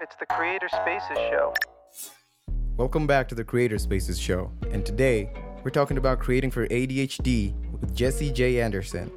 it's the Creator Spaces Show. Welcome back to the Creator Spaces Show, and today we're talking about creating for ADHD with Jesse J. Anderson.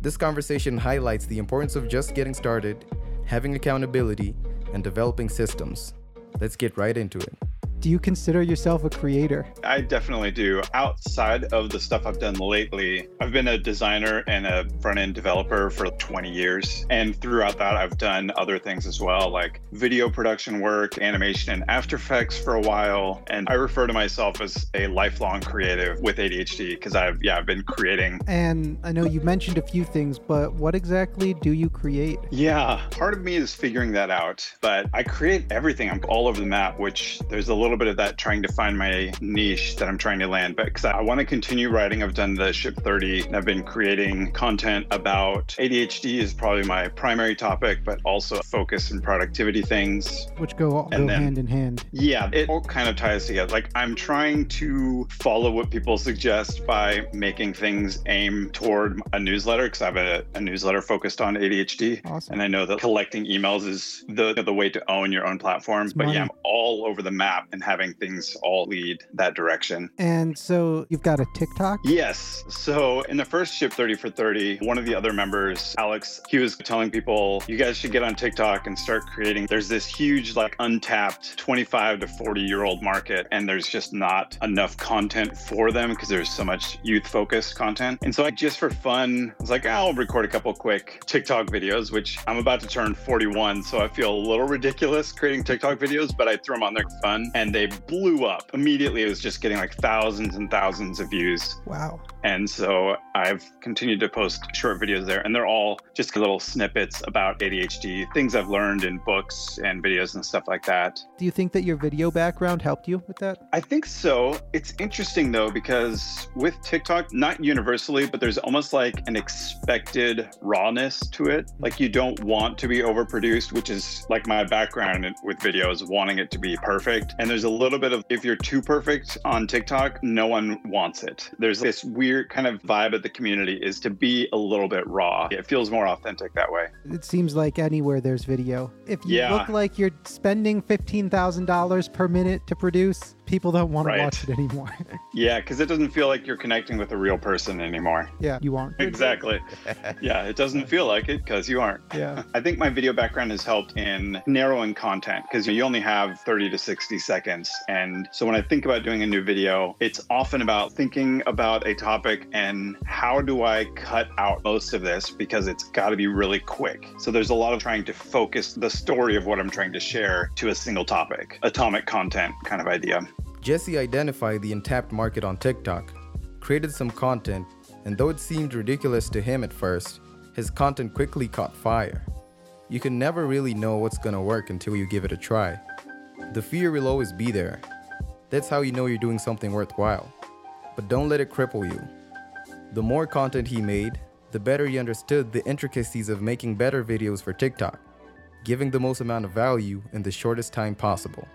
This conversation highlights the importance of just getting started, having accountability, and developing systems. Let's get right into it. Do you consider yourself a creator? I definitely do. Outside of the stuff I've done lately, I've been a designer and a front end developer for 20 years. And throughout that, I've done other things as well, like video production work, animation, and After Effects for a while. And I refer to myself as a lifelong creative with ADHD because I've, yeah, I've been creating. And I know you mentioned a few things, but what exactly do you create? Yeah, part of me is figuring that out, but I create everything. I'm all over the map, which there's a little little bit of that trying to find my niche that I'm trying to land. But because I want to continue writing, I've done the Ship 30 I've been creating content about ADHD is probably my primary topic, but also focus and productivity things. Which go, go then, hand in hand. Yeah, it all kind of ties together. Like I'm trying to follow what people suggest by making things aim toward a newsletter because I have a, a, newsletter focused on ADHD. Awesome. And I know that collecting emails is the, the way to own your own platform. But yeah, I'm all over the map and having things all lead that direction. And so you've got a TikTok? Yes. So in the first Ship 30 for 30, one of the other members, Alex, he was telling people, you guys should get on TikTok and start creating. There's this huge, like, untapped 25 to 40 year old market, and there's just not enough content for them because there's so much youth focused content. And so I just for fun, I was like, I'll record a couple quick TikTok videos, which I'm about to turn 41. So I feel a little ridiculous creating TikTok videos, but I throw them on there for fun. And they blew up immediately. It was just getting like thousands and thousands of views. Wow. And so I've continued to post short videos there, and they're all just little snippets about ADHD, things I've learned in books and videos and stuff like that. Do you think that your video background helped you with that? I think so. It's interesting though, because with TikTok, not universally, but there's almost like an expected rawness to it. Like you don't want to be overproduced, which is like my background with videos, wanting it to be perfect. And there's a little bit of if you're too perfect on TikTok, no one wants it. There's this weird weird kind of vibe of the community is to be a little bit raw. It feels more authentic that way. It seems like anywhere there's video. If you yeah. look like you're spending $15,000 per minute to produce, people don't want right. to watch it anymore. yeah, because it doesn't feel like you're connecting with a real person anymore. Yeah, you aren't. Exactly. yeah, it doesn't feel like it because you aren't. Yeah. I think my video background has helped in narrowing content because you only have 30 to 60 seconds. And so when I think about doing a new video, it's often about thinking about a topic and how do I cut out most of this because it's got to be really quick. So there's a lot of trying to focus the story of what I'm trying to share to a single topic, atomic content kind of idea. Jesse identified the untapped market on TikTok, created some content, and though it seemed ridiculous to him at first, his content quickly caught fire. You can never really know what's gonna work until you give it a try. The fear will always be there. That's how you know you're doing something worthwhile. But don't let it cripple you. The more content he made, the better he understood the intricacies of making better videos for TikTok, giving the most amount of value in the shortest time possible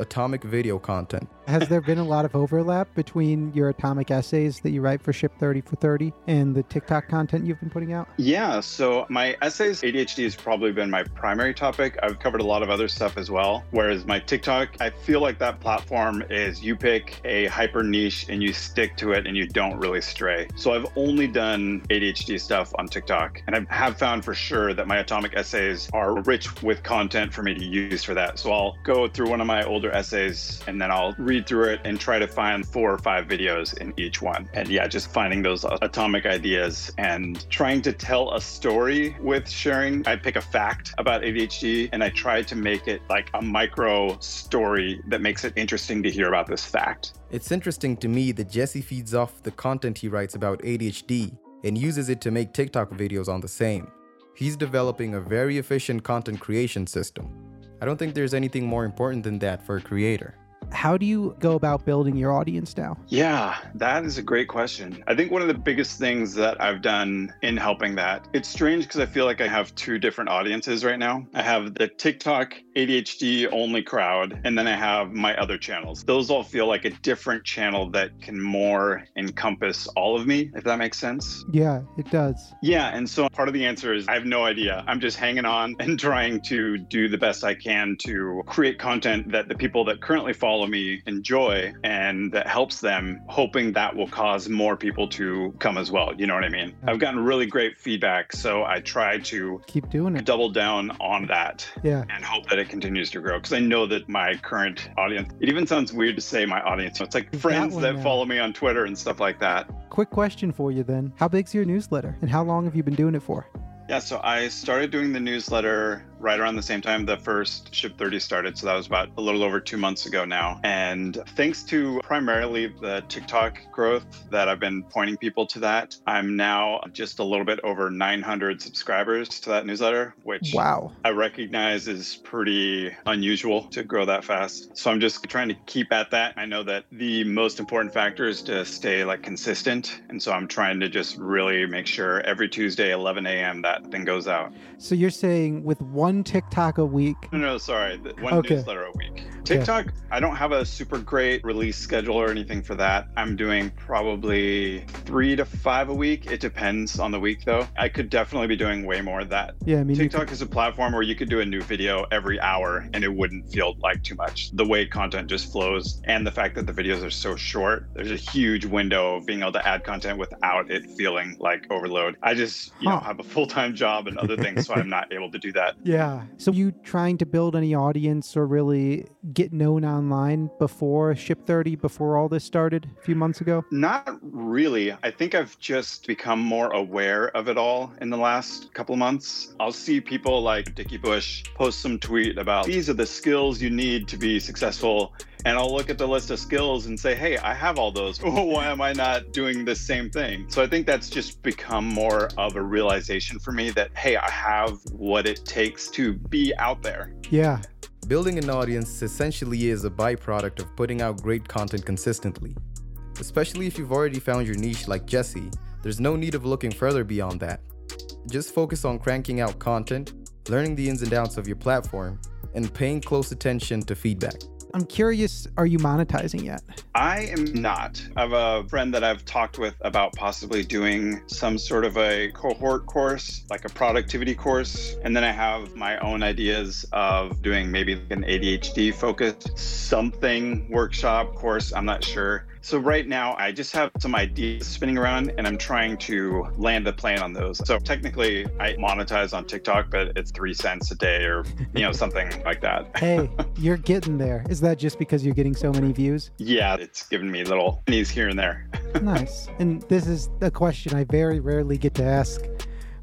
atomic video content. Has there been a lot of overlap between your atomic essays that you write for Ship 30 for 30 and the TikTok content you've been putting out? Yeah, so my essays, ADHD has probably been my primary topic. I've covered a lot of other stuff as well. Whereas my TikTok, I feel like that platform is you pick a hyper niche and you stick to it and you don't really stray. So I've only done ADHD stuff on TikTok. And I have found for sure that my atomic essays are rich with content for me to use for that. So I'll go through one of my older essays and then I'll read through it and try to find four or five videos in each one. And yeah, just finding those atomic ideas and trying to tell a story with sharing. I pick a fact about ADHD and I try to make it like a micro story that makes it interesting to hear about this fact. It's interesting to me that Jesse feeds off the content he writes about ADHD and uses it to make TikTok videos on the same. He's developing a very efficient content creation system I don't think there's anything more important than that for a creator. How do you go about building your audience now? Yeah, that is a great question. I think one of the biggest things that I've done in helping that, it's strange because I feel like I have two different audiences right now. I have the TikTok ADHD only crowd, and then I have my other channels. Those all feel like a different channel that can more encompass all of me, if that makes sense. Yeah, it does. Yeah, and so part of the answer is I have no idea. I'm just hanging on and trying to do the best I can to create content that the people that currently follow me enjoy and that helps them, hoping that will cause more people to come as well. You know what I mean? I've gotten really great feedback, so I try to Keep doing it. double down on that Yeah. and hope that it continues to grow because I know that my current audience, it even sounds weird to say my audience. It's like friends that now. follow me on Twitter and stuff like that. Quick question for you then. How big's your newsletter and how long have you been doing it for? Yeah, so I started doing the newsletter right around the same time the first Ship 30 started. So that was about a little over two months ago now. And thanks to primarily the TikTok growth that I've been pointing people to that, I'm now just a little bit over 900 subscribers to that newsletter, which Wow. I recognize is pretty unusual to grow that fast. So I'm just trying to keep at that. I know that the most important factor is to stay like consistent. And so I'm trying to just really make sure every Tuesday, 11 a.m., that thing goes out. So you're saying with one TikTok a week, No, no, sorry. One Okay. newsletter a week. TikTok, I don't have a super great release schedule or anything for that. I'm doing probably three to five a week. It depends on the week, though. I could definitely be doing way more of that. yeah, I mean, TikTok is a platform where you could do a new video every hour and it wouldn't feel like too much. The way content just flows and the fact that the videos are so short, there's a huge window of being able to add content without it feeling like overload. I just, you know, have a full-time job and other things, so I'm not able to do that. Yeah. So you trying to build any audience or really get known online before Ship 30, before all this started a few months ago? Not really. I think I've just become more aware of it all in the last couple of months. I'll see people like Dickie Bush post some tweet about these are the skills you need to be successful. And I'll look at the list of skills and say, hey, I have all those. Why am I not doing the same thing? So I think that's just become more of a realization for me that, hey, I have what it takes to be out there. Yeah. Building an audience essentially is a byproduct of putting out great content consistently. Especially if you've already found your niche like Jesse, there's no need of looking further beyond that. Just focus on cranking out content, learning the ins and outs of your platform, and paying close attention to feedback. I'm curious, are you monetizing yet? I am not. I have a friend that I've talked with about possibly doing some sort of a cohort course, like a productivity course. And then I have my own ideas of doing maybe an ADHD focused something workshop course. I'm not sure. So right now I just have some ideas spinning around and I'm trying to land a plan on those. So technically I monetize on TikTok, but it's three cents a day or you know, something like that. Hey, you're getting there. Is that just because you're getting so many views? Yeah, it's given me little pennies here and there. nice. And this is a question I very rarely get to ask.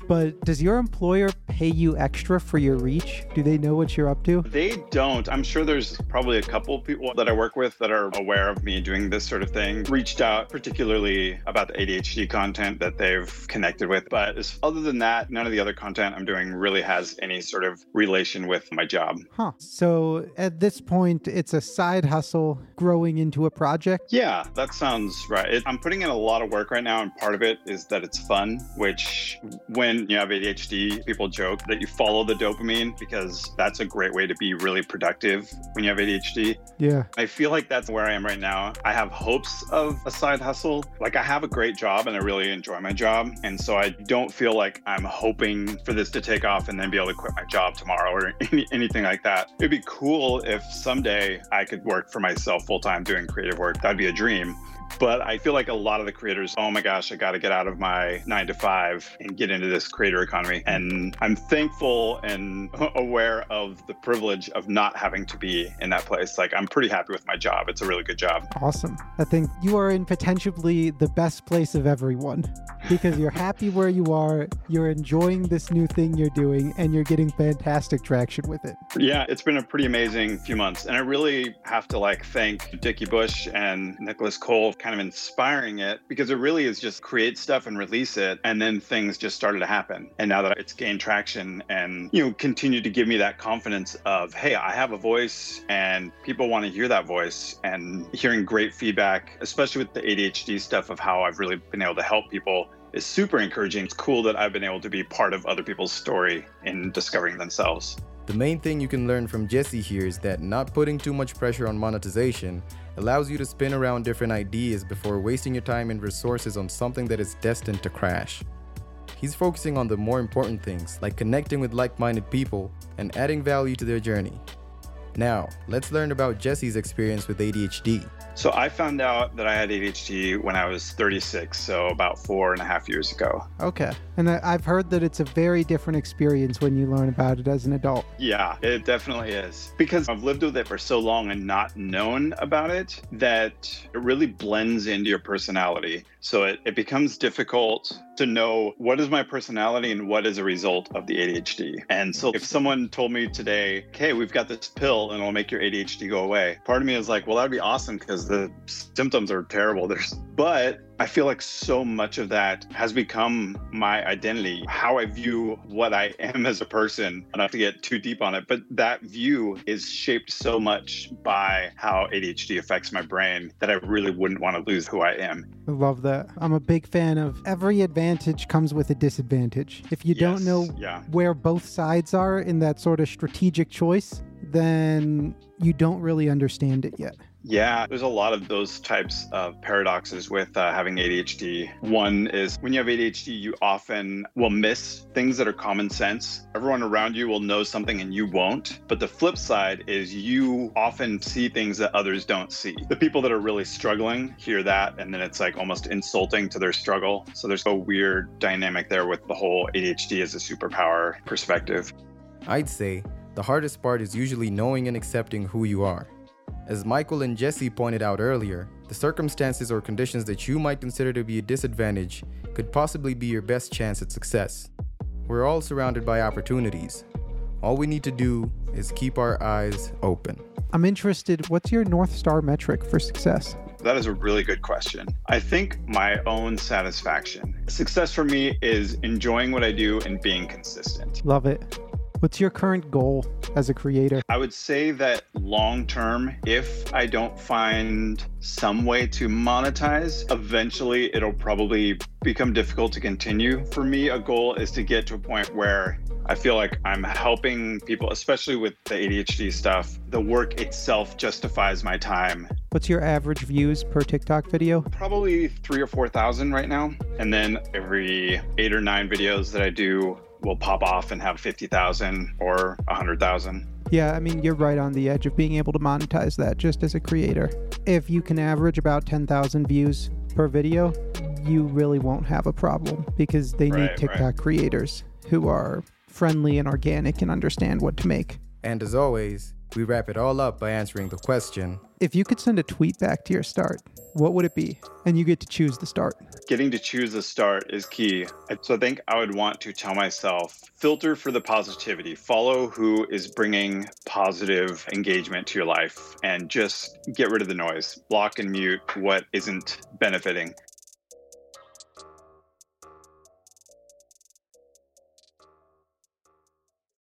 But does your employer pay you extra for your reach? Do they know what you're up to? They don't. I'm sure there's probably a couple people that I work with that are aware of me doing this sort of thing, reached out particularly about the ADHD content that they've connected with. But other than that, none of the other content I'm doing really has any sort of relation with my job. Huh. So at this point, it's a side hustle growing into a project. Yeah, that sounds right. It, I'm putting in a lot of work right now, and part of it is that it's fun, which when you have ADHD, people joke that you follow the dopamine because that's a great way to be really productive when you have ADHD. Yeah. I feel like that's where I am right now. I have hopes of a side hustle. Like I have a great job and I really enjoy my job. And so I don't feel like I'm hoping for this to take off and then be able to quit my job tomorrow or any, anything like that. It'd be cool if someday I could work for myself full time doing creative work. That'd be a dream. But I feel like a lot of the creators, oh my gosh, I got to get out of my nine to five and get into this creator economy. And I'm thankful and aware of the privilege of not having to be in that place. Like, I'm pretty happy with my job. It's a really good job. Awesome. I think you are in potentially the best place of everyone. Because you're happy where you are, you're enjoying this new thing you're doing, and you're getting fantastic traction with it. Yeah, it's been a pretty amazing few months. And I really have to like thank Dickie Bush and Nicholas Cole kind of inspiring it because it really is just create stuff and release it. And then things just started to happen. And now that it's gained traction and, you know, continue to give me that confidence of, hey, I have a voice and people want to hear that voice and hearing great feedback, especially with the ADHD stuff of how I've really been able to help people is super encouraging. It's cool that I've been able to be part of other people's story in discovering themselves. The main thing you can learn from Jesse here is that not putting too much pressure on monetization allows you to spin around different ideas before wasting your time and resources on something that is destined to crash. He's focusing on the more important things, like connecting with like minded people and adding value to their journey. Now, let's learn about Jesse's experience with ADHD. So I found out that I had ADHD when I was 36, so about four and a half years ago. Okay. And I've heard that it's a very different experience when you learn about it as an adult. Yeah, it definitely is. Because I've lived with it for so long and not known about it that it really blends into your personality. So it, it becomes difficult to know what is my personality and what is a result of the ADHD. And so if someone told me today, okay, we've got this pill and it'll make your ADHD go away, part of me is like, well, that'd be awesome because the symptoms are terrible. There's, but I feel like so much of that has become my identity, how I view what I am as a person. I don't have to get too deep on it, but that view is shaped so much by how ADHD affects my brain that I really wouldn't want to lose who I am. I love that. I'm a big fan of every advantage comes with a disadvantage. If you don't know yeah. where both sides are in that sort of strategic choice, then you don't really understand it yet. Yeah, there's a lot of those types of paradoxes with uh, having ADHD. One is when you have ADHD, you often will miss things that are common sense. Everyone around you will know something and you won't. But the flip side is you often see things that others don't see. The people that are really struggling hear that, and then it's like almost insulting to their struggle. So there's a weird dynamic there with the whole ADHD as a superpower perspective. I'd say the hardest part is usually knowing and accepting who you are. As Michael and Jesse pointed out earlier, the circumstances or conditions that you might consider to be a disadvantage could possibly be your best chance at success. We're all surrounded by opportunities. All we need to do is keep our eyes open. I'm interested, what's your North Star metric for success? That is a really good question. I think my own satisfaction. Success for me is enjoying what I do and being consistent. Love it. What's your current goal as a creator? I would say that long term, if I don't find some way to monetize, eventually it'll probably become difficult to continue. For me, a goal is to get to a point where I feel like I'm helping people, especially with the ADHD stuff. The work itself justifies my time. What's your average views per TikTok video? Probably three or 4,000 right now. And then every eight or nine videos that I do will pop off and have 50,000 or 100,000. Yeah, I mean, you're right on the edge of being able to monetize that just as a creator. If you can average about 10,000 views per video, you really won't have a problem because they need Right, right. TikTok creators who are friendly and organic and understand what to make. And as always, we wrap it all up by answering the question If you could send a tweet back to your start, what would it be? And you get to choose the start. getting to choose the start is key. So I think I would want to tell myself filter for the positivity, follow who is bringing positive engagement to your life, and just get rid of the noise, block and mute what isn't benefiting.